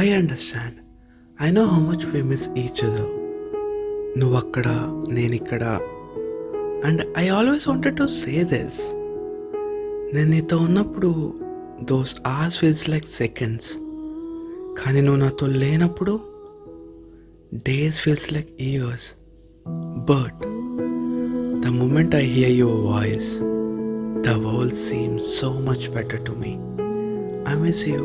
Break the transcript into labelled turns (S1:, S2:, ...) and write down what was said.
S1: I understand I know how much we miss each other నువ్వు అక్కడ నేను ఇక్కడ. And I always wanted to say this నేను నీతో ఉన్నప్పుడు those hours feels like seconds కానీ నువ్వు నాతో లేనప్పుడు days feels like years but the moment I hear your voice the world seem so much better to me I miss you